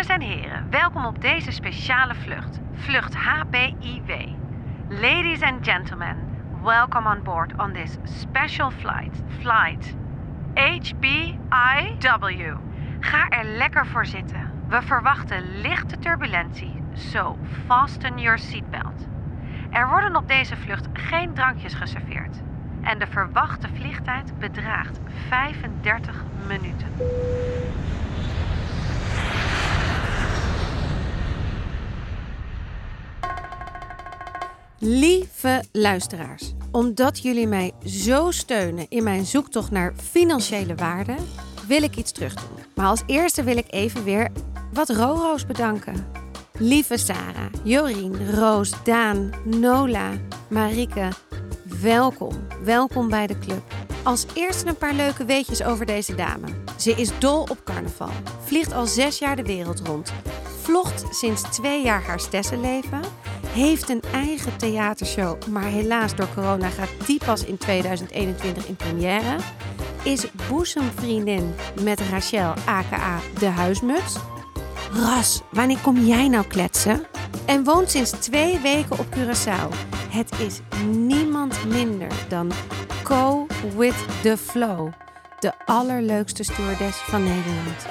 Dames en heren, welkom op deze speciale vlucht. Vlucht HBIW. Ladies and gentlemen, welcome on board on this special flight. Flight HBIW. Ga er lekker voor zitten. We verwachten lichte turbulentie, so fasten your seatbelt. Er worden op deze vlucht geen drankjes geserveerd. En de verwachte vliegtijd bedraagt 35 minuten. Lieve luisteraars, omdat jullie mij zo steunen in mijn zoektocht naar financiële waarde, wil ik iets terug doen. Maar als eerste wil ik even weer wat Roro's bedanken. Lieve Sarah, Jorien, Roos, Daan, Nola, Marike, welkom. Welkom bij de club. Als eerste een paar leuke weetjes over deze dame. Ze is dol op carnaval, vliegt al zes jaar de wereld rond, vlogt sinds twee jaar haar stessenleven, heeft een eigen theatershow, maar helaas door corona gaat die pas in 2021 in première, is boezemvriendin met Rachel aka de huismuts. Ras, wanneer kom jij nou kletsen? En woont sinds twee weken op Curaçao. Het is niemand minder dan Co with the Flow, de allerleukste stewardess van Nederland.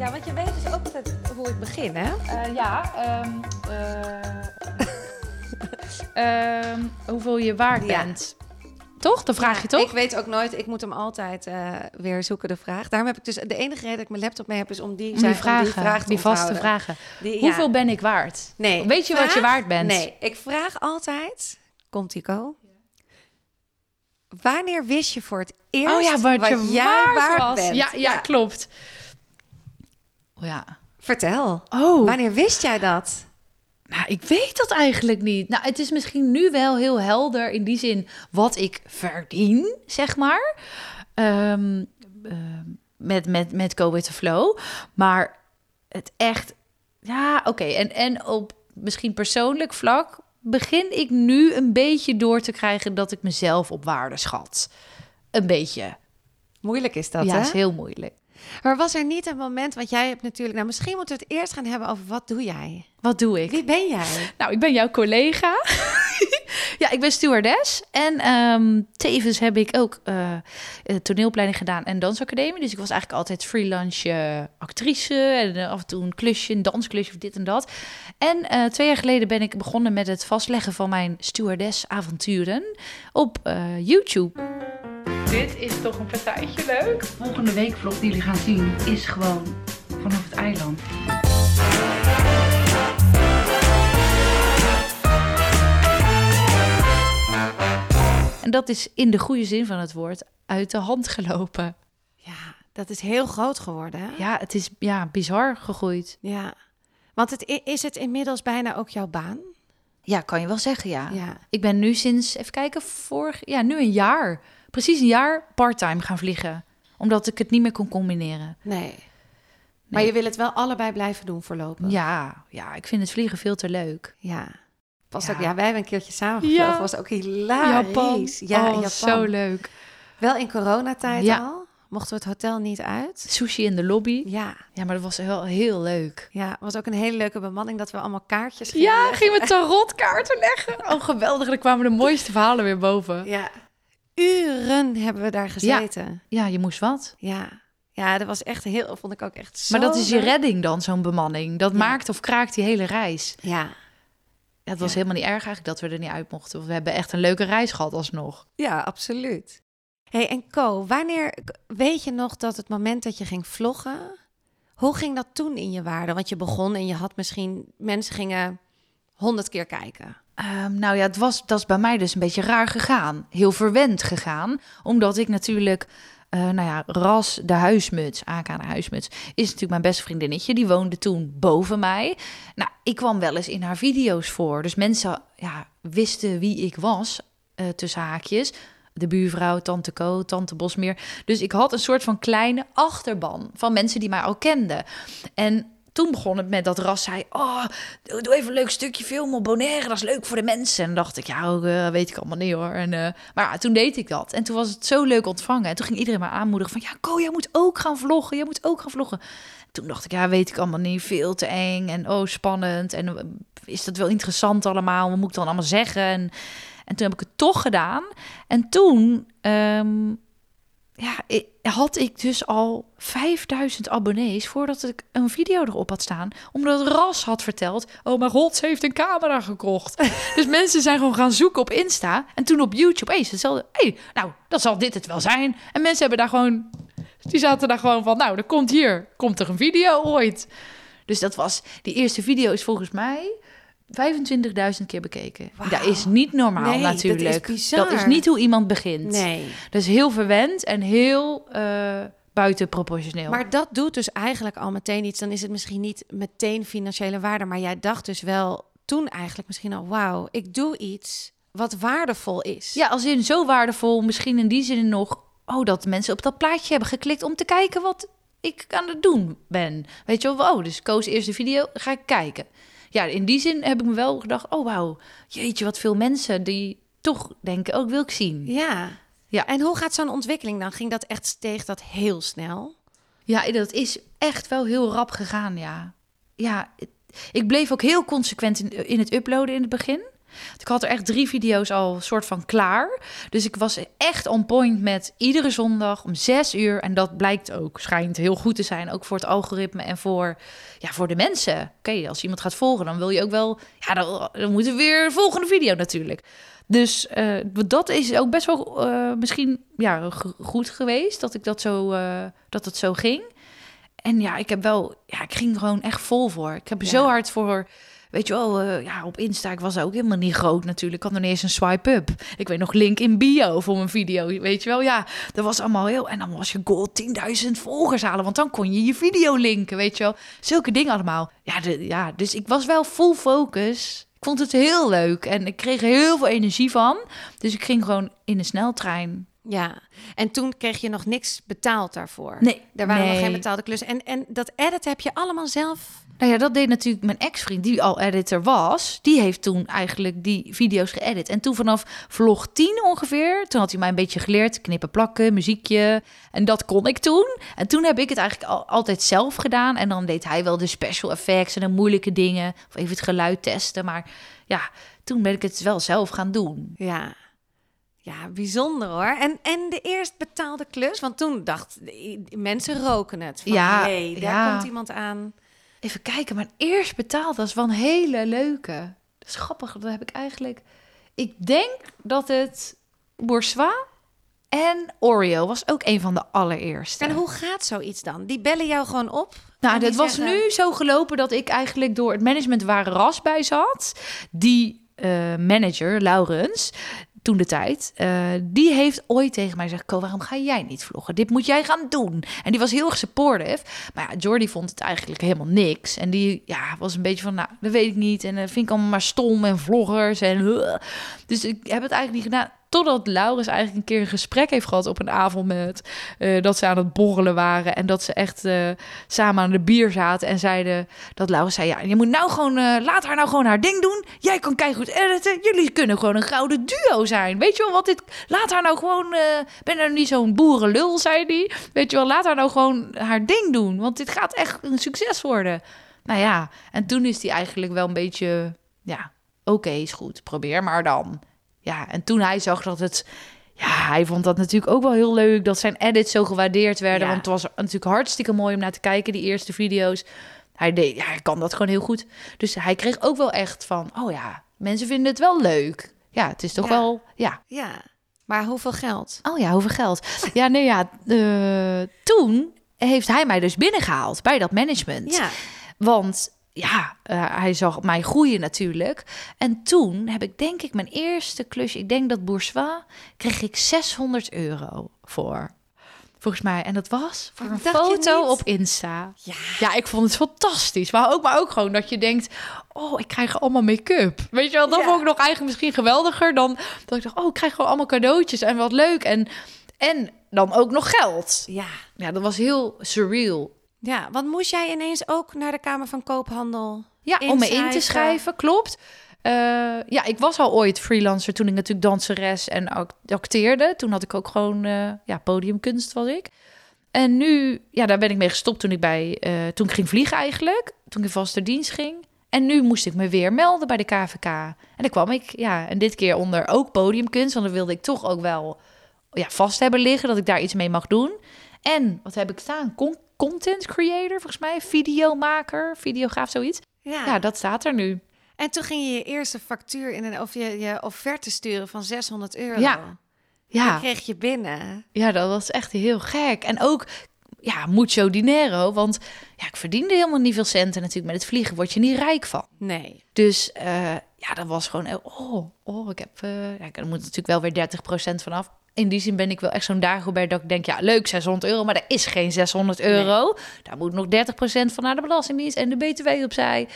Ja, want je weet dus ook altijd hoe ik begin, hè? Eh, ja, eh, ehm, hoeveel je waard Ja. bent. Toch? Dan vraag je Ja, toch? Ik weet ook nooit, ik moet hem altijd eh, weer zoeken, de vraag. Daarom heb ik dus, de enige reden dat ik mijn laptop mee heb, is om die, zijn- die om vragen, die vraag te die vaste vragen. Die- ja. Hoeveel ben ik waard? Nee. Weet je wat je waard bent? Nee, ik vraag altijd, komt Tico? Wanneer wist je voor het eerst oh ja, wat, je jij waard, bent? Ja, ja, klopt. Ja. Vertel. Oh, Wanneer wist jij dat? nou, ik weet dat eigenlijk niet. Nou, het is misschien nu wel heel helder in die zin wat ik verdien, zeg maar. Ehm, ehm, met, met, met Go With The Flow. Maar het echt... Ja, oké. En, en op misschien persoonlijk vlak begin ik nu een beetje door te krijgen dat ik mezelf op waarde schat. Een beetje. Moeilijk is dat, ja, hè? is heel moeilijk. Maar was er niet een moment, want jij hebt natuurlijk... Nou, misschien moeten we het eerst gaan hebben over wat doe jij? Wat doe ik? Wie ben jij? Nou, ik ben jouw collega. ja, ik ben stewardess. En ehm, tevens heb ik ook eh, eh, toneelopleiding gedaan en dansacademie. Dus ik was eigenlijk altijd freelance eh, actrice. En af en toe een klusje, een dansklusje of dit en dat. En twee jaar geleden ben ik begonnen met het vastleggen van mijn stewardess-avonturen op eh, YouTube. Dit is toch een partijtje leuk? Volgende week vlog die jullie gaan zien is gewoon vanaf het eiland. En dat is in de goede zin van het woord uit de hand gelopen. Ja, dat is heel groot geworden, hè? Ja, het is ja, bizar gegroeid. Ja. Want het, is het inmiddels bijna ook jouw baan? Ja, kan je wel zeggen, ja. Ja. Ik ben nu sinds, even kijken, vorig, ja, nu een jaar, precies een jaar part-time gaan vliegen. Omdat ik het niet meer kon combineren. Nee. Maar je wil het wel allebei blijven doen voorlopig? Ja, ja, ik vind het vliegen veel te leuk. Ja. Was Ja. Ook, ja, wij hebben een keertje samen Ja. Was ook hilarisch. Ja, oh, Japan. zo leuk. Wel in coronatijd Ja. al. Mochten we het hotel niet uit. Sushi in de lobby. Ja. Ja, maar dat was wel heel leuk. Ja, was ook een hele leuke bemanning dat we allemaal kaartjes gingen Ja, leggen. gingen we tarotkaarten leggen. Oh, geweldig. Er kwamen de mooiste verhalen weer boven. Ja. Uren hebben we daar gezeten. Ja, je moest wat. Ja. Ja, dat was echt heel, vond ik ook echt zo Maar dat is je redding dan, zo'n bemanning. Dat Ja. maakt of kraakt die hele reis. Ja. Ja, het was Ja. helemaal niet erg eigenlijk dat we er niet uit mochten. We hebben echt een leuke reis gehad alsnog. Ja, absoluut. hey, en Co, wanneer weet je nog dat het moment dat je ging vloggen, hoe ging dat toen in je waarde? Want je begon en je had misschien mensen gingen honderd keer kijken. Ehm, nou ja, het was, dat is bij mij dus een beetje raar gegaan. Heel verwend gegaan. Omdat ik natuurlijk, eh, nou ja, Ras, de huismuts, AK de huismuts, is natuurlijk mijn beste vriendinnetje. Die woonde toen boven mij. Nou, ik kwam wel eens in haar video's voor. Dus mensen ja, wisten wie ik was, eh, tussen haakjes. De buurvrouw, tante Co, tante Bosmeer. Dus ik had een soort van kleine achterban van mensen die mij al kenden. En toen begon het met dat Ras zei... Oh, doe even een leuk stukje film op Bonaire. Dat is leuk voor de mensen. En dacht ik, ja, eh, weet ik allemaal niet hoor. En, eh, maar toen deed ik dat. En toen was het zo leuk ontvangen. En toen ging iedereen me aanmoedigen van... Ja, Ko, jij moet ook gaan vloggen. Jij moet ook gaan vloggen. Toen dacht ik, ja, weet ik allemaal niet. Veel te eng en oh, spannend. En eh, is dat wel interessant allemaal? Wat moet ik dan allemaal zeggen? En, en toen heb ik het toch gedaan. En toen... ehm, ja, had ik dus al 5000 abonnees voordat ik een video erop had staan. Omdat Ras had verteld, oh mijn god, ze heeft een camera gekocht. dus mensen zijn gewoon gaan zoeken op Insta. En toen op YouTube, hey, hetzelfde. hey, nou, dat zal dit het wel zijn. En mensen hebben daar gewoon, die zaten daar gewoon van, nou, er komt hier, komt er een video ooit. Dus dat was, die eerste video is volgens mij 25.000 keer bekeken. Dat is niet normaal Nee, dat is natuurlijk. dat is niet hoe iemand begint. Nee. Dat is heel verwend en heel eh buitenproportioneel. Maar dat doet dus eigenlijk al meteen iets. Dan is het misschien niet meteen financiële waarde. Maar jij dacht dus wel toen eigenlijk misschien al... wauw, ik doe iets wat waardevol is. ja, als in zo waardevol, misschien in die zin nog... oh, dat mensen op dat plaatje hebben geklikt om te kijken wat ik aan het doen ben. Weet je wel, oh, dus koos eerste video, ga ik kijken. Ja, in die zin heb ik me wel gedacht, oh wauw, jeetje, wat veel mensen die toch denken, oh, ik wil ik zien. Ja. Ja. En hoe gaat zo'n ontwikkeling dan? Ging dat echt, steeg dat heel snel? Ja, dat is echt wel heel rap gegaan, ja. Ja, ik bleef ook heel consequent in, in het uploaden in het begin. Ik had er echt drie video's al soort van klaar. Dus ik was echt on point met iedere zondag om zes uur. En dat blijkt ook, schijnt heel goed te zijn. Ook voor het algoritme en voor, ja, voor de mensen. Oké, als iemand gaat volgen, dan wil je ook wel... Ja, dan, dan moet er weer een volgende video natuurlijk. Dus eh, dat is ook best wel eh, misschien ja, goed geweest dat ik dat zo, eh, dat het zo ging. En ja, ik heb wel, ja, ik ging gewoon echt vol voor. Ik heb er Ja. zo hard voor, weet je wel, eh, ja, op Insta, ik was ook helemaal niet groot natuurlijk. Ik had nog niet eens een swipe-up. Ik weet nog link in bio voor mijn video, weet je wel. Ja, dat was allemaal heel, en dan was je goal 10.000 volgers halen, want dan kon je je video linken, weet je wel. Zulke dingen allemaal. Ja, de, ja, dus ik was wel full focus. Ik vond het heel leuk en ik kreeg heel veel energie van. Dus ik ging gewoon in de sneltrein. Ja. En toen kreeg je nog niks betaald daarvoor? Nee, Er waren nog geen betaalde klussen. En, en dat edit heb je allemaal zelf... Nou ja, dat deed natuurlijk mijn ex-vriend, die al editor was. Die heeft toen eigenlijk die video's geëdit. En toen vanaf vlog 10 ongeveer, toen had hij mij een beetje geleerd. Knippen, plakken, muziekje. En dat kon ik toen. En toen heb ik het eigenlijk al, altijd zelf gedaan. En dan deed hij wel de special effects en de moeilijke dingen. Of even het geluid testen. Maar ja, toen ben ik het wel zelf gaan doen. Ja. Ja, bijzonder hoor. En, en de eerst betaalde klus? Want toen dacht mensen roken het. Van, Ja, hey, daar ja. komt iemand aan. Even kijken, mijn eerst betaald was een hele leuke. Dat is grappig, dat heb ik eigenlijk... Ik denk dat het Bourgeois en Oreo was ook een van de allereerste. En hoe gaat zoiets dan? Die bellen jou gewoon op? Nou, dit was zeggen- nu zo gelopen dat ik eigenlijk door het management waar Ras bij zat. Die eh, manager, Laurens, toen de tijd, eh, die heeft ooit tegen mij gezegd: Ko, waarom ga jij niet vloggen? Dit moet jij gaan doen. En die was heel erg supportive. Maar ja, Jordi vond het eigenlijk helemaal niks. En die ja, was een beetje van: Nou, dat weet ik niet. En dat vind ik allemaal maar stom en vloggers. En, uh. Dus ik heb het eigenlijk niet gedaan. Totdat Laurens eigenlijk een keer een gesprek heeft gehad op een avond met eh, dat ze aan het borrelen waren en dat ze echt eh, samen aan de bier zaten en zeiden dat Laurens zei ja je moet nou gewoon eh, laat haar nou gewoon haar ding doen. Jij kan goed editen. Jullie kunnen gewoon een gouden duo zijn. Weet je wel wat dit laat haar nou gewoon ben er niet zo'n boerenlul zei die. Weet je wel laat haar nou gewoon haar ding doen want dit gaat echt een succes worden. Nou ja en toen is die eigenlijk wel een beetje ja oké is goed probeer maar dan ja, en toen hij zag dat het... Ja, hij vond dat natuurlijk ook wel heel leuk... dat zijn edits zo gewaardeerd werden. Ja. Want het was natuurlijk hartstikke mooi om naar te kijken... die eerste video's. Hij, deed, ja, hij kan dat gewoon heel goed. Dus hij kreeg ook wel echt van... oh ja, mensen vinden het wel leuk. Ja, het is toch Ja. wel... Ja. Ja. Maar hoeveel geld? Oh ja, hoeveel geld? Ja, nee, ja. eh, toen heeft hij mij dus binnengehaald bij dat management. Ja. Want ja, eh, hij zag mij groeien natuurlijk. En toen heb ik denk ik mijn eerste klusje, ik denk dat Bourgeois, kreeg ik 600 euro voor. Volgens mij. En dat was voor een foto op Insta. Ja. Ja, ik vond het fantastisch. Maar ook, maar ook gewoon dat je denkt... oh, ik krijg allemaal make-up. Weet je wel, dat Ja. vond ik nog eigenlijk misschien geweldiger... dan dat ik dacht, oh, ik krijg gewoon allemaal cadeautjes en wat leuk. En, en dan ook nog geld. Ja. Ja, dat was heel surreal. Ja, want moest jij ineens ook naar de Kamer van Koophandel? Ja, om me in te schrijven, klopt. Eh, ja, ik was al ooit freelancer toen ik natuurlijk danseres en act- acteerde. Toen had ik ook gewoon, eh, ja, podiumkunst was ik. En nu, ja, daar ben ik mee gestopt toen ik bij, eh, toen ik ging vliegen eigenlijk. Toen ik in vaste dienst ging. En nu moest ik me weer melden bij de KVK. En dan kwam ik, ja, en dit keer onder ook podiumkunst. Want dan wilde ik toch ook wel ja, vast hebben liggen dat ik daar iets mee mag doen. En wat heb ik staan? Con- content creator, volgens mij. Videomaker, videograaf, zoiets. Ja. Ja, dat staat er nu. En toen ging je je eerste factuur in een, of je, je offerte sturen van 600 euro. Ja. Ja, kreeg je binnen. ja, dat was echt heel gek. En ook, ja, mucho dinero. Want ja, ik verdiende helemaal niet veel centen natuurlijk. Met het vliegen word je niet rijk van. Nee. Dus eh, ja, dat was gewoon, oh, oh, ik heb, eh, ja, er moet natuurlijk wel weer 30% vanaf. In die zin ben ik wel echt zo'n Dagobert dat ik denk, ja, leuk, 600 euro, maar dat is geen 600 euro. Daar moet nog 30% van naar de Belastingdienst en de BTW opzij.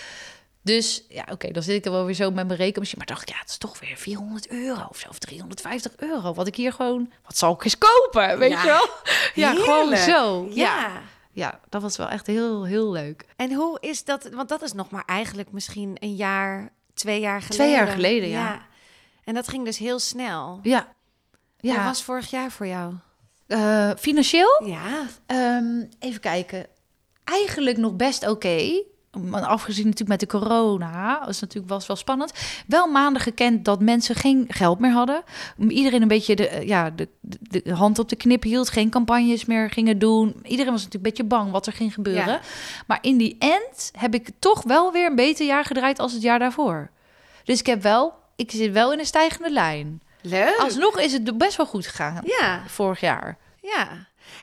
Dus ja, oké, dan zit ik er wel weer zo met mijn rekenmachine. Maar dacht ik, ja, het is toch weer 400 euro of zo, of 350 euro. Wat ik hier gewoon, wat zal ik eens kopen, weet Ja. je wel? Ja, gewoon zo. Ja. Ja. ja, dat was wel echt heel, heel leuk. En hoe is dat? Want dat is nog maar eigenlijk misschien een jaar, twee jaar geleden. Twee jaar geleden, ja. En dat ging dus heel snel. Ja. Ja, was vorig jaar voor jou? Eh, financieel Ja. Ehm, even kijken. Eigenlijk nog best oké. Maar Afgezien natuurlijk met de corona, was natuurlijk was wel spannend. Wel maanden gekend dat mensen geen geld meer hadden. Iedereen een beetje de, eh, ja, de, de, de hand op de knip hield, geen campagnes meer gingen doen. Iedereen was natuurlijk een beetje bang wat er ging gebeuren. Ja. Maar in die end heb ik toch wel weer een beter jaar gedraaid als het jaar daarvoor. Dus ik heb wel, ik zit wel in een stijgende lijn. Leuk. Alsnog is het best wel goed gegaan Ja. vorig jaar. Ja.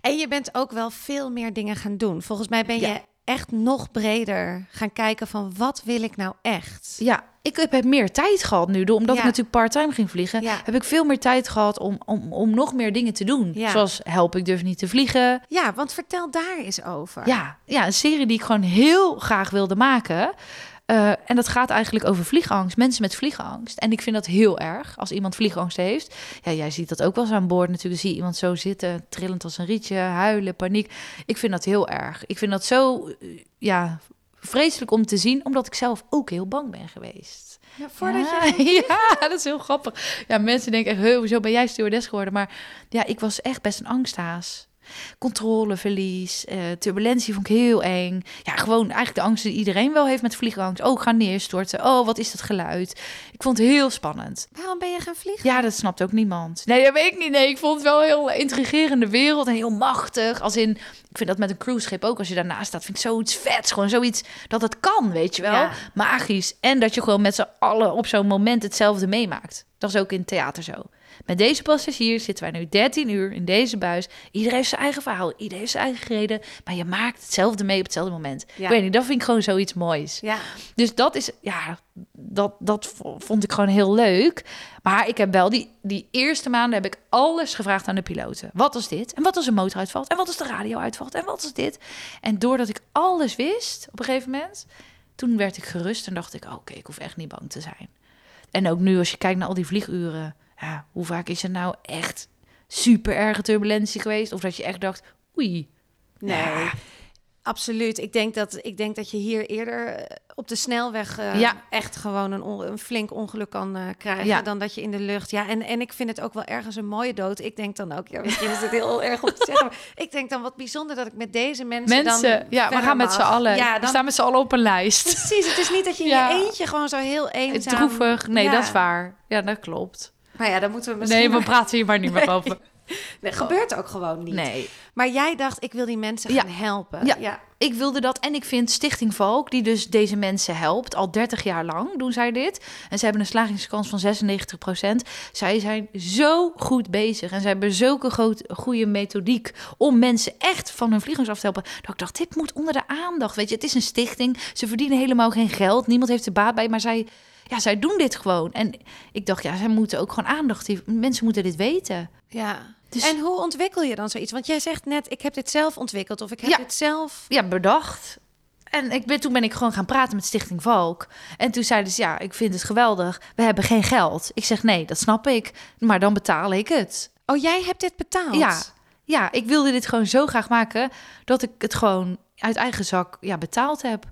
En je bent ook wel veel meer dingen gaan doen. Volgens mij ben Ja. je echt nog breder gaan kijken van wat wil ik nou echt? Ja, ik heb, meer tijd gehad nu. Omdat Ja. ik natuurlijk part-time ging vliegen, Ja. heb ik veel meer tijd gehad om, om, om nog meer dingen te doen. Ja. Zoals Help, ik durf niet te vliegen. Ja, want vertel daar eens over. Ja, ja, een serie die ik gewoon heel graag wilde maken. Eh, en dat gaat eigenlijk over vliegangst. Mensen met vliegangst. En ik vind dat heel erg als iemand vliegangst heeft. Ja, jij ziet dat ook wel eens aan boord natuurlijk. Zie je iemand zo zitten, trillend als een rietje, huilen, paniek. Ik vind dat heel erg. Ik vind dat zo, eh, ja, vreselijk om te zien. Omdat ik zelf ook heel bang ben geweest. Ja, voordat ja, je... ja, dat is heel grappig. Ja, mensen denken echt, "Huh, hoezo ben jij stewardess geworden? Maar ja, ik was echt best een angsthaas. Controleverlies, eh, turbulentie vond ik heel eng. Ja, gewoon eigenlijk de angst die iedereen wel heeft met vliegangst. Oh, ik ga neerstorten. Oh, wat is dat geluid? Ik vond het heel spannend. Waarom ben je gaan vliegen? Ja, dat snapt ook niemand. Nee, dat weet ik niet. Nee, ik vond het wel een heel intrigerende wereld en heel machtig. Als in, ik vind dat met een cruiseschip ook, als je daarnaast staat, vind ik zoiets vets. Gewoon zoiets dat het kan, weet je wel. Ja. Magisch. En dat je gewoon met z'n allen op zo'n moment hetzelfde meemaakt. Dat is ook in theater zo. Met deze passagiers zitten wij nu 13 uur in deze buis. Iedereen heeft zijn eigen verhaal, iedereen heeft zijn eigen gereden. Maar je maakt hetzelfde mee op hetzelfde moment. Ja. Ik weet niet, dat vind ik gewoon zoiets moois. Ja. Dus dat is, ja, dat, dat vond ik gewoon heel leuk. Maar ik heb wel die, die eerste maanden heb ik alles gevraagd aan de piloten. Wat is dit? En wat als een motor uitvalt? En wat als de radio uitvalt? En wat is dit? En doordat ik alles wist op een gegeven moment, toen werd ik gerust en dacht ik, oh, oké, ik hoef echt niet bang te zijn. En ook nu, als je kijkt naar al die vlieguren, ja, hoe vaak is er nou echt super erge turbulentie geweest? Of dat je echt dacht, oei. Nee. Ja. Absoluut. Ik denk, dat, ik denk dat je hier eerder eh, op de snelweg eh, Ja. echt gewoon een, on- een flink ongeluk kan eh, krijgen. Ja. Dan dat je in de lucht. Ja, en, en ik vind het ook wel ergens een mooie dood. Ik denk dan ook, ja, misschien is het heel erg om te zeggen. Maar ik denk dan wat bijzonder dat ik met deze mensen. Mensen, dan ja, we gaan met z'n allen. Ja, We dan, staan met z'n allen op een lijst. precies. Het is niet dat je in je eentje gewoon zo heel eenzaam. Droevig. Nee, dat is waar. Ja, dat klopt. Maar ja, dan moeten we misschien. Nee, we praten hier maar niet meer over. Nee, gebeurt ook gewoon niet. Nee. Maar jij dacht, ik wil die mensen Ja. gaan helpen. Ja. ja. Ik wilde dat en ik vind Stichting Valk, die dus deze mensen helpt, al 30 jaar lang doen zij dit. En ze hebben een slagingskans van 96% Zij zijn zo goed bezig en ze hebben zulke groot, goede methodiek om mensen echt van hun vliegers af te helpen. Dat ik dacht, dit moet onder de aandacht. Weet je, het is een stichting. Ze verdienen helemaal geen geld. Niemand heeft er baat bij, maar zij, ja, zij doen dit gewoon. En ik dacht, ja, zij moeten ook gewoon aandacht. Die, mensen moeten dit weten. Ja. Dus- En hoe ontwikkel je dan zoiets? Want jij zegt net, ik heb dit zelf ontwikkeld of ik heb Ja. dit zelf. ja, bedacht. En ik ben, toen ben ik gewoon gaan praten met Stichting Valk. En toen zeiden ze, ja, ik vind het geweldig. We hebben geen geld. Ik zeg, nee, dat snap ik. Maar dan betaal ik het. Oh, jij hebt dit betaald? Ja, ja, ik wilde dit gewoon zo graag maken... dat ik het gewoon uit eigen zak ja, betaald heb.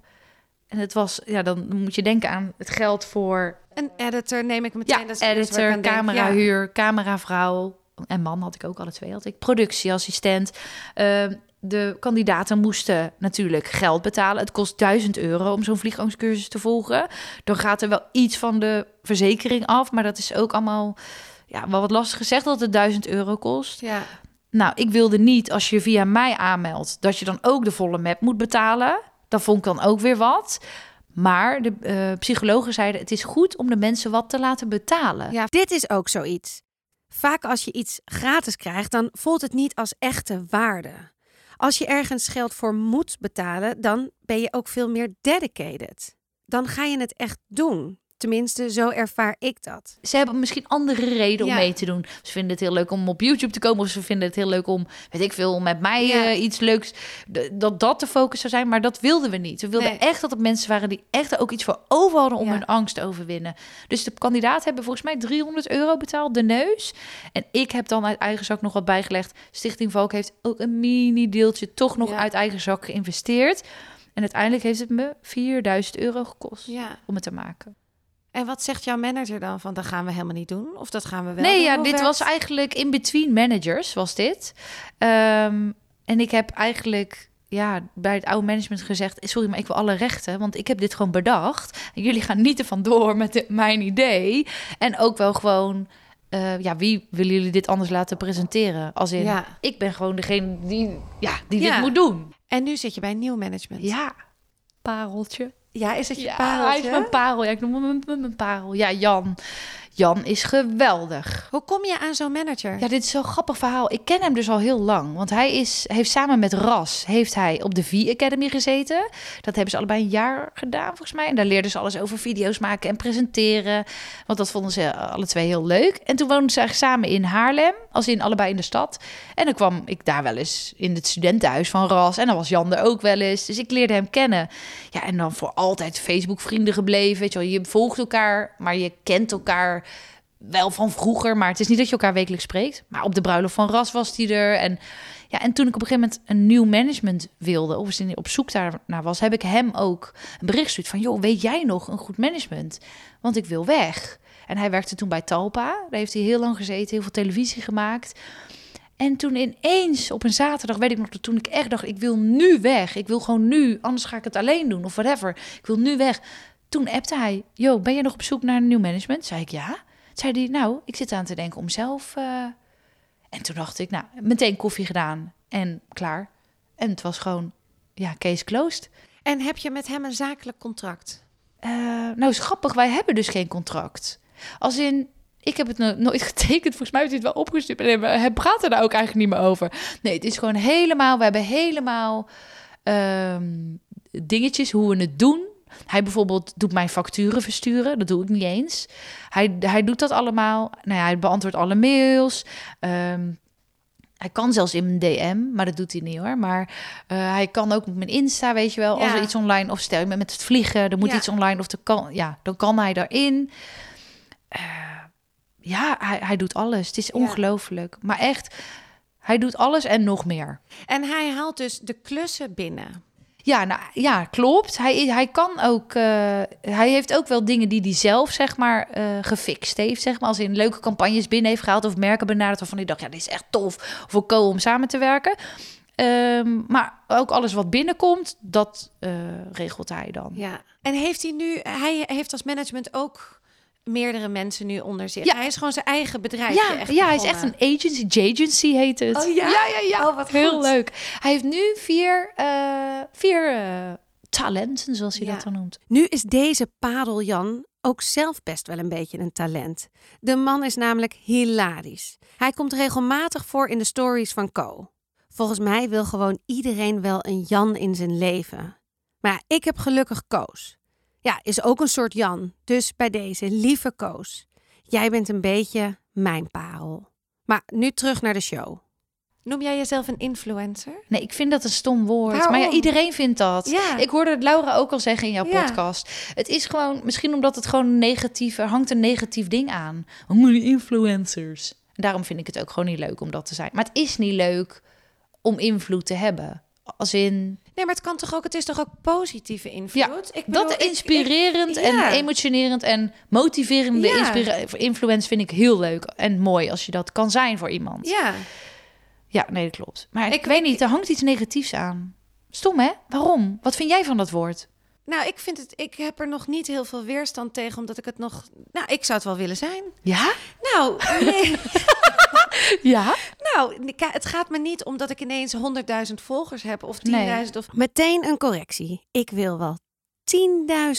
En het was, ja, dan moet je denken aan het geld voor Een editor neem ik meteen. ja, dat is editor, denk. Ja. camerahuur, cameravrouw en man had ik ook alle twee. Had ik productieassistent. Ehm, de kandidaten moesten natuurlijk geld betalen. Het kost 1000 euro om zo'n vliegangstcursus te volgen. Dan gaat er wel iets van de verzekering af, maar dat is ook allemaal ja, wel wat lastig gezegd dat het 1000 euro kost. Ja. Nou, ik wilde niet als je via mij aanmeldt dat je dan ook de volle map moet betalen. Dat vond ik dan ook weer wat. Maar de eh, psychologen zeiden: het is goed om de mensen wat te laten betalen. ja, dit is ook zoiets. Vaak als je iets gratis krijgt, dan voelt het niet als echte waarde. Als je ergens geld voor moet betalen, dan ben je ook veel meer dedicated. Dan ga je het echt doen. Tenminste, zo ervaar ik dat. Ze hebben misschien andere redenen om Ja. mee te doen. Ze vinden het heel leuk om op YouTube te komen. Of ze vinden het heel leuk om, weet ik veel, met mij Ja. eh, iets leuks. dat dat de focus zou zijn. Maar dat wilden we niet. We wilden Nee. echt dat het mensen waren die echt er ook iets voor over hadden om Ja. hun angst te overwinnen. Dus de kandidaten hebben volgens mij 300 euro betaald, de neus. En ik heb dan uit eigen zak nog wat bijgelegd. Stichting Valk heeft ook een mini deeltje toch nog Ja. uit eigen zak geïnvesteerd. En uiteindelijk heeft het me 4000 euro gekost Ja. om het te maken. En wat zegt jouw manager dan? Van dat gaan we helemaal niet doen? Of dat gaan we wel Nee, doen? ja, dit was eigenlijk in between managers, was dit. Ehm, en ik heb eigenlijk ja, bij het oude management gezegd... sorry, maar ik wil alle rechten, want ik heb dit gewoon bedacht. En jullie gaan niet ervan door met de- mijn idee. En ook wel gewoon... eh, ja, wie willen jullie dit anders laten presenteren? Als in, Ja. ik ben gewoon degene die, ja, die Ja. dit moet doen. En nu zit je bij nieuw management. Ja, pareltje. Ja, is het je Ja, pareltje? hij is mijn parel. Ja, ik noem hem mijn, mijn parel. Ja, Jan. Jan is geweldig. Hoe kom je aan zo'n manager? Ja, dit is zo'n grappig verhaal. Ik ken hem dus al heel lang. Want hij is, heeft samen met Ras heeft hij op de V-Academy gezeten. Dat hebben ze allebei een jaar gedaan, volgens mij. En daar leerden ze alles over video's maken en presenteren. Want dat vonden ze alle twee heel leuk. En toen woonden ze eigenlijk samen in Haarlem. Als in allebei in de stad. En dan kwam ik daar wel eens in het studentenhuis van Ras. En dan was Jan er ook wel eens. Dus ik leerde hem kennen. Ja, en dan voor altijd Facebook-vrienden gebleven. Weet je wel, je volgt elkaar, maar je kent elkaar wel van vroeger, maar het is niet dat je elkaar wekelijks spreekt. Maar op de bruiloft van Ras was hij er. En, ja, en toen ik op een gegeven moment een nieuw management wilde, of op zoek daarnaar was, heb ik hem ook een bericht gestuurd van, joh, weet jij nog een goed management? Want ik wil weg. En hij werkte toen bij Talpa. Daar heeft hij heel lang gezeten, heel veel televisie gemaakt. En toen ineens op een zaterdag, weet ik nog, toen ik echt dacht, ik wil nu weg. Ik wil gewoon nu, anders ga ik het alleen doen of whatever. Ik wil nu weg. Toen appte hij, yo, ben je nog op zoek naar een nieuw management? Zei ik, ja. Zei hij, nou, ik zit aan te denken om zelf... eh, En toen dacht ik, nou, meteen koffie gedaan en klaar. En het was gewoon, ja, case closed. En heb je met hem een zakelijk contract? Eh, nou, is grappig, wij hebben dus geen contract. Als in, ik heb het no- nooit getekend. Volgens mij heeft hij het wel opgestuurd. En we praten daar ook eigenlijk niet meer over. Nee, het is gewoon helemaal, we hebben helemaal ehm, dingetjes hoe we het doen. Hij bijvoorbeeld doet mijn facturen versturen. Dat doe ik niet eens. Hij, hij doet dat allemaal. Nou ja, hij beantwoordt alle mails. Ehm, hij kan zelfs in mijn DM, maar dat doet hij niet hoor. Maar eh, hij kan ook op mijn Insta, weet je wel, als er iets online of stel je met het vliegen, er moet Ja. iets online of er kan, ja, dan kan hij daarin. Eh, ja, hij, hij doet alles. Het is Ja. ongelooflijk, maar echt, hij doet alles en nog meer. En hij haalt dus de klussen binnen. Ja, nou, ja, klopt. Hij, hij kan ook. eh, hij heeft ook wel dingen die hij zelf, zeg maar, eh, gefixt heeft. Zeg maar, als hij leuke campagnes binnen heeft gehaald of merken benaderd waarvan hij dacht, ja, dit is echt tof voor Co om samen te werken. Ehm, maar ook alles wat binnenkomt, dat eh, regelt hij dan. Ja. En heeft hij nu, hij heeft als management ook meerdere mensen nu onder zich. Ja. Hij is gewoon zijn eigen bedrijf. Ja, echt ja hij is echt een agency. J-agency heet het. Oh ja? ja, ja. ja. Oh, wat Heel goed. leuk. Hij heeft nu vier, eh, vier eh, talenten, zoals hij Ja. dat dan noemt. Nu is deze Padel Jan ook zelf best wel een beetje een talent. De man is namelijk hilarisch. Hij komt regelmatig voor in de stories van Co. Volgens mij wil gewoon iedereen wel een Jan in zijn leven. Maar ja, ik heb gelukkig Koos. Ja, is ook een soort Jan. Dus bij deze, lieve Koos. Jij bent een beetje mijn parel. Maar nu terug naar de show. Noem jij jezelf een influencer? Nee, ik vind dat een stom woord. Waarom? Maar ja, iedereen vindt dat. Ja. Ik hoorde het Laura ook al zeggen in jouw Ja. podcast. Het is gewoon, misschien omdat het gewoon negatief, er hangt een negatief ding aan. Oh, die influencers. En daarom vind ik het ook gewoon niet leuk om dat te zijn. Maar het is niet leuk om invloed te hebben. Als in Nee, maar het kan toch ook, het is toch ook positieve invloed? ik dat bedoel, ik- inspirerend ik- en ja. emotionerend en motiverende Ja. influence vind ik heel leuk en mooi als je dat kan zijn voor iemand. Ja, Ja, nee, dat klopt. Maar ik, Ik- weet ik- niet, er hangt iets negatiefs aan. Stom, hè? Waarom? Wat vind jij van dat woord? nou, ik vind het, ik heb er nog niet heel veel weerstand tegen, omdat ik het nog, nou, ik zou het wel willen zijn. Ja? Nou, nee. Ja? Nou, het gaat me niet omdat ik ineens 100.000 volgers heb of 10.000 Nee. of... Meteen een correctie. Ik wil wel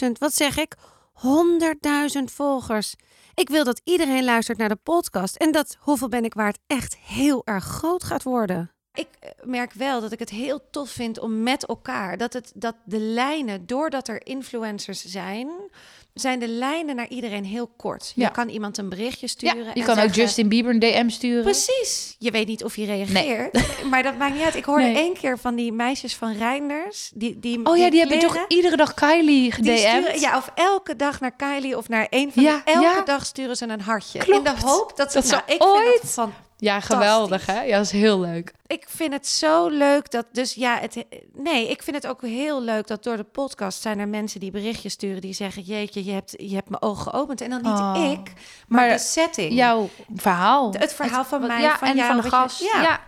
10.000, wat zeg ik? 100.000 volgers. Ik wil dat iedereen luistert naar de podcast en dat Hoeveel ben ik waard echt heel erg groot gaat worden. Ik eh, merk wel dat ik het heel tof vind om met elkaar, dat, het, dat de lijnen, doordat er influencers zijn, zijn de lijnen naar iedereen heel kort. Ja. Je kan iemand een berichtje ja sturen. je en kan ook Justin Bieber een DM sturen. Precies. Je weet niet of hij reageert. Maar dat maakt niet uit. Ik hoorde Nee. één keer van die meisjes van Reinders. Die, die, Oh ja, die hebben toch iedere dag Kylie die sturen, gedM'd? ja, of elke dag naar Kylie of naar een van Ja, die. Elke ja. dag sturen ze een hartje. Klopt. In de hoop dat ze, Dat ze nou, ik ooit- Vind dat Ja, geweldig, hè? Ja, dat is heel leuk. ik vind het zo leuk dat. Dus ja, het, nee, ik vind het ook heel leuk dat door de podcast zijn er mensen die berichtjes sturen. die zeggen: Jeetje, je hebt, je hebt mijn ogen geopend. En dan niet Oh. ik, maar, Maar de setting. Jouw verhaal. Het verhaal van mij, Ja, van en jou, van de je- gast. ja. ja.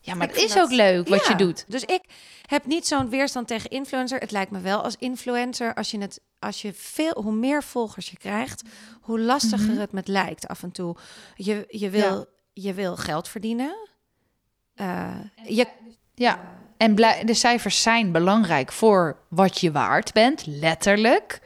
ja. maar Ik het is dat- ook leuk wat je doet. Dus ik heb niet zo'n weerstand tegen influencer. Het lijkt me wel als influencer, als je het, als je veel, hoe meer volgers je krijgt, hoe lastiger Mhm. het met lijkt af en toe. Je, je, wil, je wil geld verdienen. Eh, je, Ja. En blij- de cijfers zijn belangrijk voor wat je waard bent, letterlijk.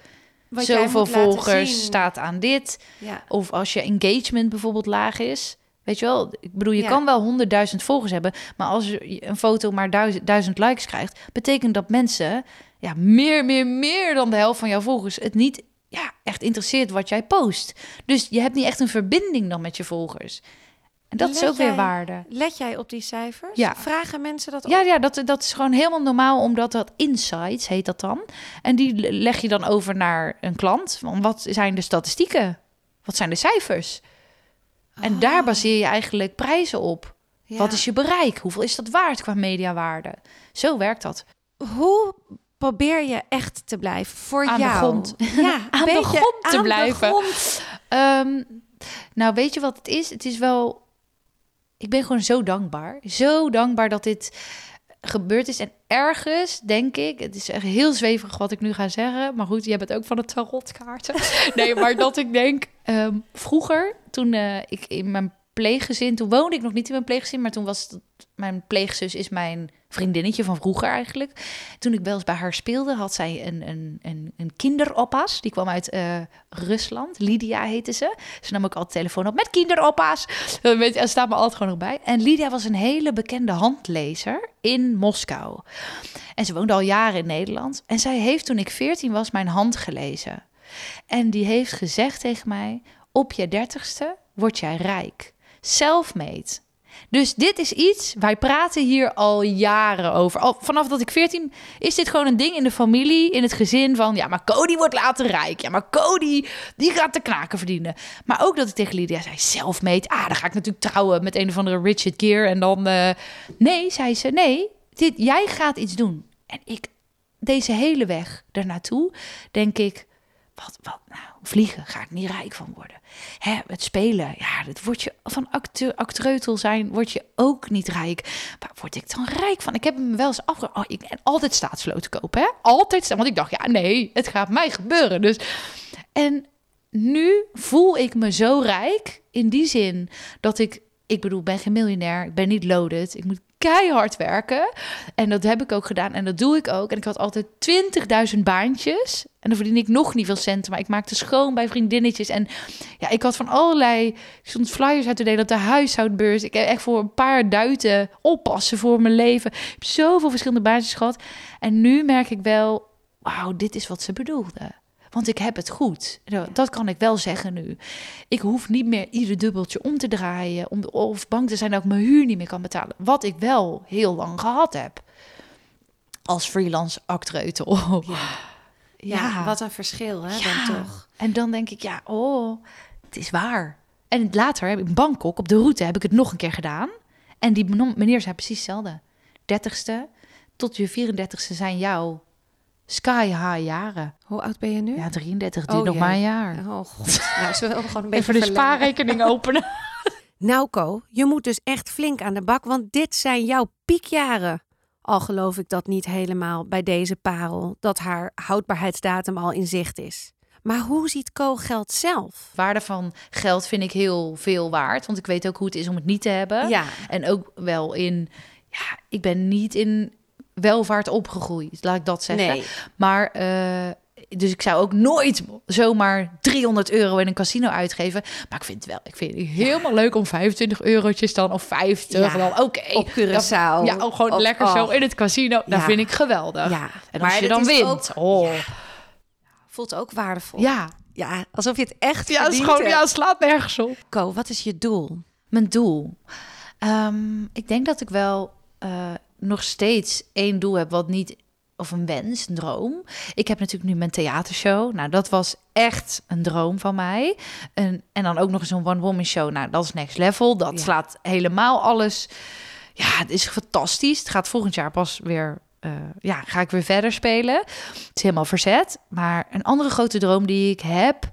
wat Zoveel volgers staat aan dit. Ja. Of als je engagement bijvoorbeeld laag is. Weet je wel, ik bedoel, je Ja. kan wel honderdduizend volgers hebben, maar als je een foto maar duizend, duizend likes krijgt, betekent dat mensen, ja, meer, meer, meer dan de helft van jouw volgers het niet ja, echt interesseert wat jij post. Dus je hebt niet echt een verbinding dan met je volgers. En dat is ook weer jij- waarde. Let jij op die cijfers? Ja. Vragen mensen dat Ja, op? ja dat, dat is gewoon helemaal normaal, omdat dat insights heet dat dan. En die leg je dan over naar een klant. Van wat zijn de statistieken? Wat zijn de cijfers? En daar baseer je eigenlijk prijzen op. Ja. Wat is je bereik? Hoeveel is dat waard qua mediawaarde? Zo werkt dat. Hoe probeer je echt te blijven voor Aan de jou? grond. Ja, Aan de grond te aan de blijven. grond. Ehm, nou, weet je wat het is? Het is wel. Ik ben gewoon zo dankbaar. Zo dankbaar dat dit gebeurd is. En ergens denk ik, het is echt heel zweverig wat ik nu ga zeggen. Maar goed, jij bent ook van de tarotkaarten. Nee, maar dat ik denk, ehm, vroeger, toen eh, ik in mijn pleeggezin, toen woonde ik nog niet in mijn pleeggezin, maar toen was mijn pleegzus is mijn vriendinnetje van vroeger eigenlijk. Toen ik wel eens bij haar speelde, had zij een, een, een, een kinderoppa's. Die kwam uit eh, Rusland. Lydia heette ze. Ze nam ook altijd telefoon op met kinderoppa's. Dat Er staat me altijd gewoon nog bij. En Lydia was een hele bekende handlezer in Moskou. En ze woonde al jaren in Nederland. En zij heeft toen ik 14 was mijn hand gelezen. En die heeft gezegd tegen mij: op je dertigste word jij rijk. Self-made. Dus dit is iets, wij praten hier al jaren over. Al vanaf dat ik 14 is dit gewoon een ding in de familie, in het gezin van... ja, maar Cody wordt later rijk. Ja, maar Cody, die gaat de knaken verdienen. Maar ook dat ik tegen Lydia zei, self-made. Ah, dan ga ik natuurlijk trouwen met een of andere Richard Gere. En dan, eh, nee, zei ze, nee, dit, jij gaat iets doen. En ik, deze hele weg daarnaartoe, denk ik... Wat, wat, nou, vliegen ga ik niet rijk van worden. Hè, het spelen, ja, dat word je van acteur, actreutel zijn, word je ook niet rijk. Waar word ik dan rijk van? Ik heb hem wel eens afge... Oh, ik en altijd staatsloten kopen, hè? Altijd, want ik dacht, ja, nee, het gaat mij gebeuren. Dus, en nu voel ik me zo rijk in die zin dat ik, ik bedoel, ben geen miljonair, ik ben niet loaded, ik moet keihard werken. En dat heb ik ook gedaan en dat doe ik ook. En ik had altijd 20.000 baantjes. En dan verdien ik nog niet veel centen, maar ik maakte schoon bij vriendinnetjes. En ja, ik had van allerlei, ik stond flyers uit te delen op de huishoudbeurs. Ik heb echt voor een paar duiten oppassen voor mijn leven. Ik heb zoveel verschillende baantjes gehad. En nu merk ik wel, wauw, dit is wat ze bedoelde. Want ik heb het goed. Nou, Dat kan ik wel zeggen nu. Ik hoef niet meer ieder dubbeltje om te draaien. Om, of bang te zijn dat ik mijn huur niet meer kan betalen. Wat ik wel heel lang gehad heb. Als freelance actreutel. Ja, wat een verschil, hè, Ja. dan toch. En dan denk ik, ja, oh, het is waar. En later heb ik in Bangkok, op de route, heb ik het nog een keer gedaan. En die meneer zei precies hetzelfde. Dertigste, tot je 34ste zijn jouw sky high jaren. Hoe oud ben je nu? Ja, 33, duurt Oh, nog ja. maar een jaar. Oh god. Nou, zullen we gewoon een beetje Even de verlengen? spaarrekening openen. Nou Co, je moet dus echt flink aan de bak, want dit zijn jouw piekjaren. Al geloof ik dat niet helemaal bij deze parel, dat haar houdbaarheidsdatum al in zicht is. Maar hoe ziet Co geld zelf? Waarde van geld vind ik heel veel waard, want ik weet ook hoe het is om het niet te hebben. Ja, En ook wel in, ja, ik ben niet in welvaart opgegroeid, laat ik dat zeggen. nee. Maar, eh, dus ik zou ook nooit zomaar 300 euro in een casino uitgeven. Maar ik vind het wel, ik vind het helemaal leuk om 25 eurotjes dan, of 50 Ja, dan, oké. Op Curaçao. Ja, ook gewoon lekker zo oh, in het casino. Dat Ja. vind ik geweldig. Ja, En als je dan wint, ook- oh. voelt ook waardevol. Ja, Ja, alsof je het echt ja, verdiend gewoon, ja, slaat nergens op. Co, wat is je doel? Mijn doel. Ehm, ik denk dat ik wel eh, nog steeds één doel heb, wat niet, of een wens, een droom. Ik heb natuurlijk nu mijn theatershow. Nou, dat was echt een droom van mij. En, en dan ook nog eens een one-woman show. Nou, dat is next level. Dat Ja. slaat helemaal alles. Ja, het is fantastisch. Het gaat volgend jaar pas weer. eh, ja, ga ik weer verder spelen. Het is helemaal verzet. Maar een andere grote droom die ik heb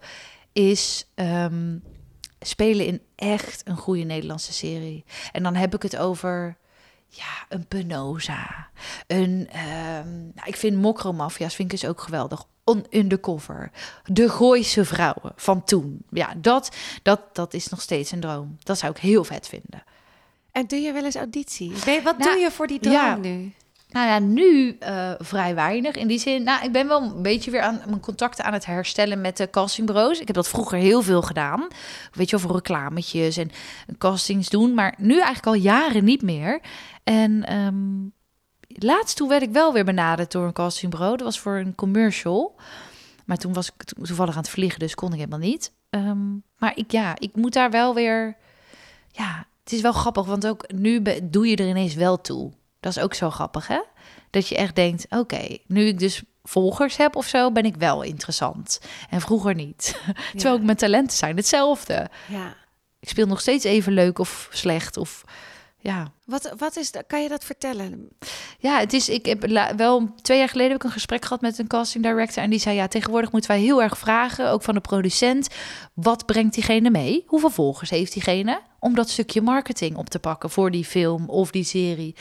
is ehm, spelen in echt een goede Nederlandse serie. En dan heb ik het over ja, een Penosa. Een, ehm, nou, ik vind Mokro-mafia's vind ik dus ook geweldig. On undercover. De Gooise vrouwen van toen. Ja, dat, dat, dat is nog steeds een droom. Dat zou ik heel vet vinden. En doe je wel eens auditie? Wat Nou, doe je voor die droom ja. nu? Nou ja, nu eh, vrij weinig. In die zin, nou, ik ben wel een beetje weer aan mijn contacten aan het herstellen met de castingbureaus. Ik heb dat vroeger heel veel gedaan. Weet je wel, voor reclametjes en castings doen. Maar nu eigenlijk al jaren niet meer. En ehm, laatst toen werd ik wel weer benaderd door een castingbureau. Dat was voor een commercial. Maar toen was ik to- toevallig aan het vliegen, dus kon ik helemaal niet. Ehm, maar ik, ja, ik moet daar wel weer... Ja, het is wel grappig, want ook nu doe je er ineens wel toe. Dat is ook zo grappig, hè? Dat je echt denkt, oké, nu ik dus volgers heb of zo, ben ik wel interessant. En vroeger niet. Terwijl ook mijn talenten zijn hetzelfde. Ja. Ik speel nog steeds even leuk of slecht of... Ja, Wat, wat is, de- kan je dat vertellen? ja het is, ik heb la- wel twee jaar geleden heb ik een gesprek gehad met een casting director en die zei ja, tegenwoordig moeten wij heel erg vragen, ook van de producent, wat brengt diegene mee? Hoeveel volgers heeft diegene? Om dat stukje marketing op te pakken voor die film of die serie.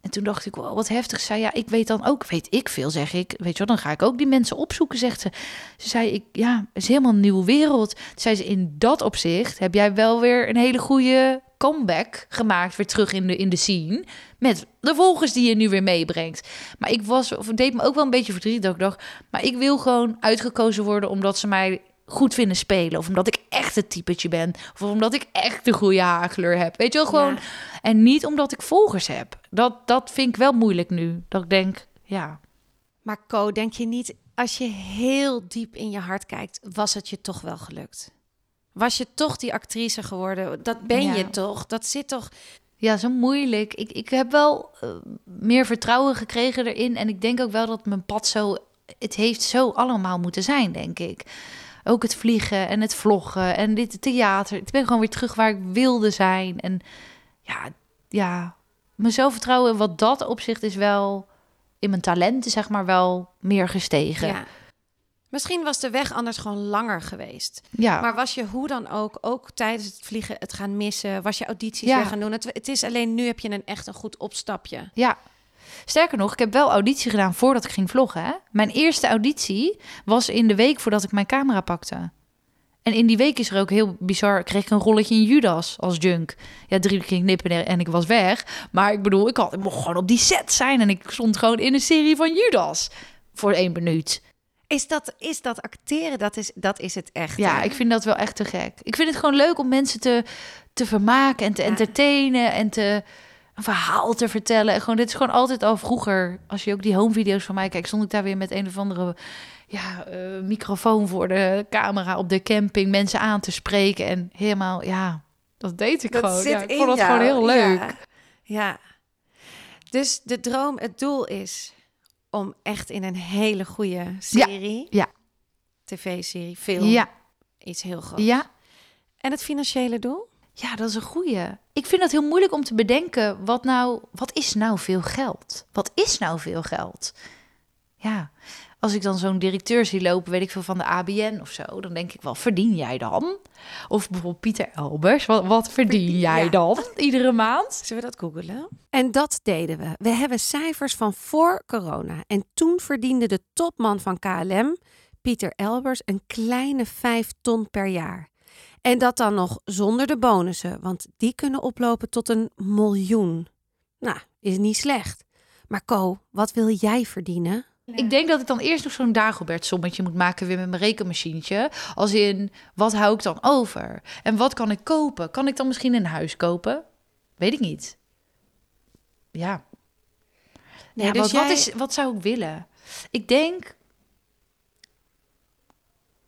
En toen dacht ik, wow, wat heftig. Ze zei, ja, ik weet dan ook, weet ik veel, zeg ik. Weet je wel, dan ga ik ook die mensen opzoeken, zegt ze. Ze zei, ik, ja, het is helemaal een nieuwe wereld. Toen zei ze, in dat opzicht heb jij wel weer een hele goede comeback gemaakt, weer terug in de, in de scene. Met de volgers die je nu weer meebrengt. Maar ik was, of het deed me ook wel een beetje verdriet dat ik dacht, maar ik wil gewoon uitgekozen worden omdat ze mij goed vinden spelen. Of omdat ik echt het typetje ben. Of omdat ik echt de goede haarkleur heb. Weet je wel, gewoon. Ja. En niet omdat ik volgers heb. Dat, dat vind ik wel moeilijk nu. Dat ik denk, ja. Maar Co, denk je niet, als je heel diep in je hart kijkt, was het je toch wel gelukt? Was je toch die actrice geworden? Dat ben Ja. je toch? Dat zit toch... Ja, zo moeilijk. Ik, ik heb wel eh, meer vertrouwen gekregen erin. En ik denk ook wel dat mijn pad zo... Het heeft zo allemaal moeten zijn, denk ik. Ook het vliegen en het vloggen en dit theater. Ik ben gewoon weer terug waar ik wilde zijn. En ja, ja mijn zelfvertrouwen wat dat opzicht is wel... In mijn talenten, zeg maar, wel meer gestegen. Ja. Misschien was de weg anders gewoon langer geweest. ja. Maar was je hoe dan ook, ook tijdens het vliegen het gaan missen? Was je audities Ja. weer gaan doen? Het, het is alleen nu heb je een echt een goed opstapje. Ja. Sterker nog, ik heb wel auditie gedaan voordat ik ging vloggen. Hè? Mijn eerste auditie was in de week voordat ik mijn camera pakte. En in die week is er ook heel bizar, kreeg ik een rolletje in Judas als junk. Ja, drie keer knippen en ik was weg. Maar ik bedoel, ik, had, ik mocht gewoon op die set zijn en ik stond gewoon in een serie van Judas voor één minuut. Is dat, is dat acteren? Dat is, dat is het echt. Ja, hè? ik vind dat wel echt te gek. Ik vind het gewoon leuk om mensen te, te vermaken en te Ja. entertainen en te een verhaal te vertellen. En gewoon, dit is gewoon altijd al vroeger. Als je ook die home video's van mij kijkt, stond ik daar weer met een of andere ja, eh, microfoon voor de camera op de camping mensen aan te spreken. En helemaal, ja, dat deed ik gewoon. Ja, ik vond dat gewoon heel leuk. Ja. ja. Dus de droom, het doel is om echt in een hele goede serie, ja. tv-serie, film, Ja, iets heel groots. ja. En het financiële doel? Ja, dat is een goeie. Ik vind het heel moeilijk om te bedenken wat nou, wat is nou veel geld? Wat is nou veel geld? Ja, als ik dan zo'n directeur zie lopen, weet ik veel van de ABN of zo, dan denk ik wel, verdien jij dan? Of bijvoorbeeld Pieter Elbers, wat, wat verdien jij ja. dan iedere maand? Zullen we dat googelen? En dat deden we. We hebben cijfers van voor corona. En toen verdiende de topman van KLM, Pieter Elbers, een kleine 5 ton per jaar. En dat dan nog zonder de bonussen, want die kunnen oplopen tot een miljoen. Nou, is niet slecht. Maar Co, wat wil jij verdienen? Ik denk dat ik dan eerst nog zo'n Dagobert sommetje moet maken weer met mijn rekenmachientje. Als in, wat hou ik dan over? En wat kan ik kopen? Kan ik dan misschien een huis kopen? Weet ik niet. Ja. Nee, ja dus jij- wat, is, wat zou ik willen? Ik denk,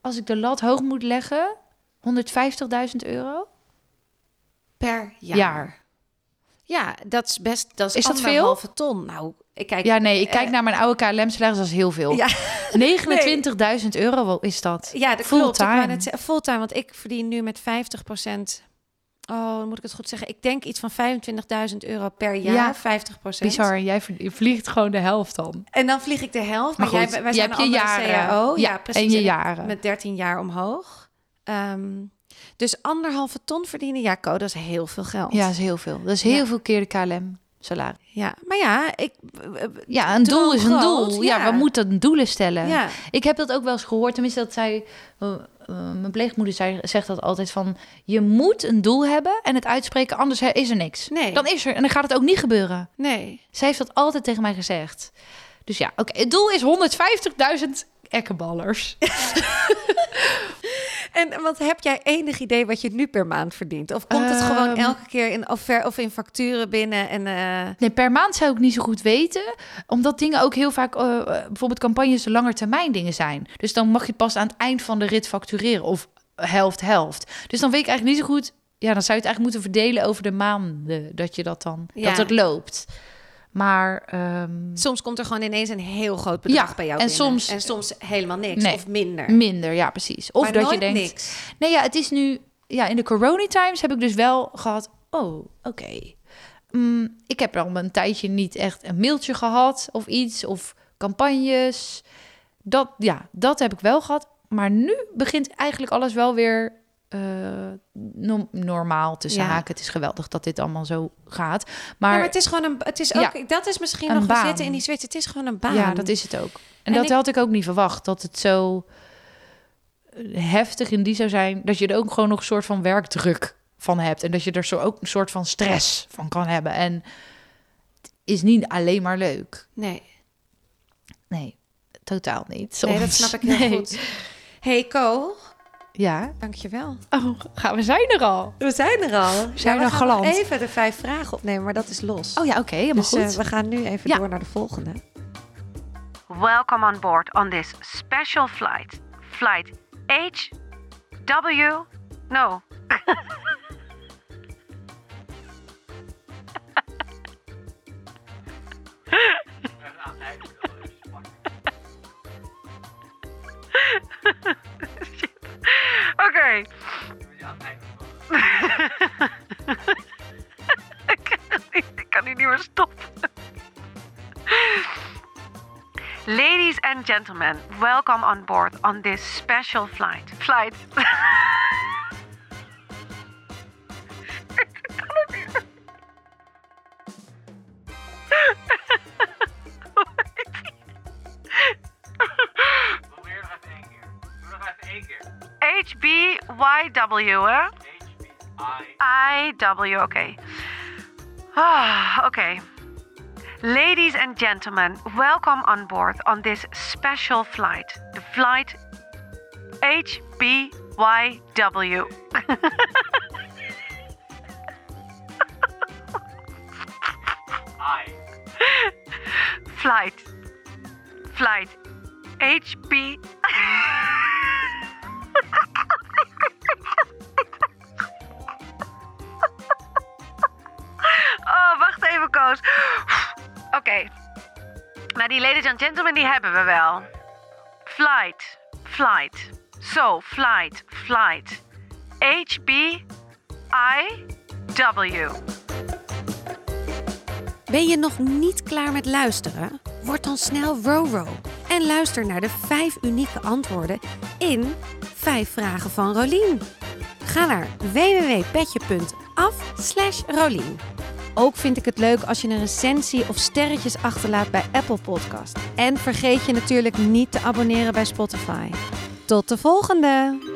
als ik de lat hoog moet leggen, 150.000 euro Per jaar. jaar. Ja, dat is best. Dat is, Is dat veel? ton. Nou, ik kijk. Ja, nee, ik kijk Eh, naar mijn oude KLM-salaris, dat is heel veel. Ja, 29.000 euro is dat. ja dat klopt. Fulltime. zeggen, Fulltime, want ik verdien nu met 50% Oh, moet ik het goed zeggen. Ik denk iets van 25.000 euro per jaar. Ja, 50% Bizar, jij vliegt gewoon de helft dan. En dan vlieg ik de helft. Maar, Maar goed, jij, wij zijn je jaren. CAO. Ja, Ja, precies. en je jaren. Met 13 jaar omhoog. Ehm, dus anderhalve ton verdienen, ja, Co, dat is heel veel geld. Ja, dat is heel veel. Dat is heel Ja. veel keer de KLM-salaris. ja. Maar ja, ik... eh, Ja, een doel is een doel. Ja, ja. we moeten doelen stellen. Ja, Ik heb dat ook wel eens gehoord. Tenminste, dat zij... eh, eh, mijn pleegmoeder zei, zegt dat altijd van... Je moet een doel hebben en het uitspreken, anders is er niks. nee. Dan is er, en dan gaat het ook niet gebeuren. nee. Zij heeft dat altijd tegen mij gezegd. Dus ja, oké. Het doel is 150.000 ekkenballers. En wat heb jij enig idee wat je nu per maand verdient? Of komt het gewoon Ehm. elke keer in offer of in facturen binnen? En eh, Nee, per maand zou ik niet zo goed weten. Omdat dingen ook heel vaak, eh, eh, bijvoorbeeld campagnes, lange termijn dingen zijn. Dus dan mag je pas aan het eind van de rit factureren. Of helft-helft. Dus dan weet ik eigenlijk niet zo goed. Ja, dan zou je het eigenlijk moeten verdelen over de maanden. Dat je dat dan, Ja. dat het loopt. Maar ehm, soms komt er gewoon ineens een heel groot bedrag Ja, bij jou en binnen. soms- en soms helemaal niks Nee. of minder. minder, ja, precies. Of Maar dat je denkt. niks. Nee, ja, het is nu. Ja, in de corona times heb ik dus wel gehad. Oh, oké. Mm, ik heb al een tijdje niet echt een mailtje gehad of iets of campagnes. Dat, ja, dat heb ik wel gehad. Maar nu begint eigenlijk alles wel weer eh, no- normaal te Ja. haken. Het is geweldig dat dit allemaal zo gaat. Maar, Maar, maar het is gewoon een. Het is ook. Dat is misschien Een nog baan. gezitten in die switch. Het is gewoon een baan. ja, dat is het ook. En, En dat ik- had ik ook niet verwacht. Dat het zo heftig in die zou zijn. Dat je er ook gewoon nog een soort van werkdruk van hebt. En dat je er zo ook een soort van stress van kan hebben. En het is niet alleen maar leuk. Nee, Nee, totaal niet. nee, dat soms. snap ik heel Nee. goed. Hey Co, Ja. dankjewel. Oh, gaan we zijn er al. We zijn er al. zijn we er gaan nog galant. even de vijf vragen opnemen, maar dat is los. Oh ja, oké, helemaal dus eh, we gaan nu even Ja. door naar de volgende. Welcome on board on this special flight. Flight H W No. Oké. ik, kan niet, ik kan nu niet meer stoppen. Ladies and gentlemen, welcome on board on this special flight. Flight. HBYW, hè? HBI. IW, oké. Ah, oké. Ladies and gentlemen, welcome on board on this special flight. The flight HBYW. Flight. Flight HB. And gentlemen, die hebben we wel. Flight. Flight. So, flight. Flight. HB. I-W. Ben je nog niet klaar met luisteren? Word dan snel Roro en luister naar de vijf unieke antwoorden in vijf vragen van Rolien. Ga naar www.petje.af slash Rolien. Ook vind ik het leuk als je een recensie of sterretjes achterlaat bij Apple Podcast. En vergeet je natuurlijk niet te abonneren bij Spotify. Tot de volgende!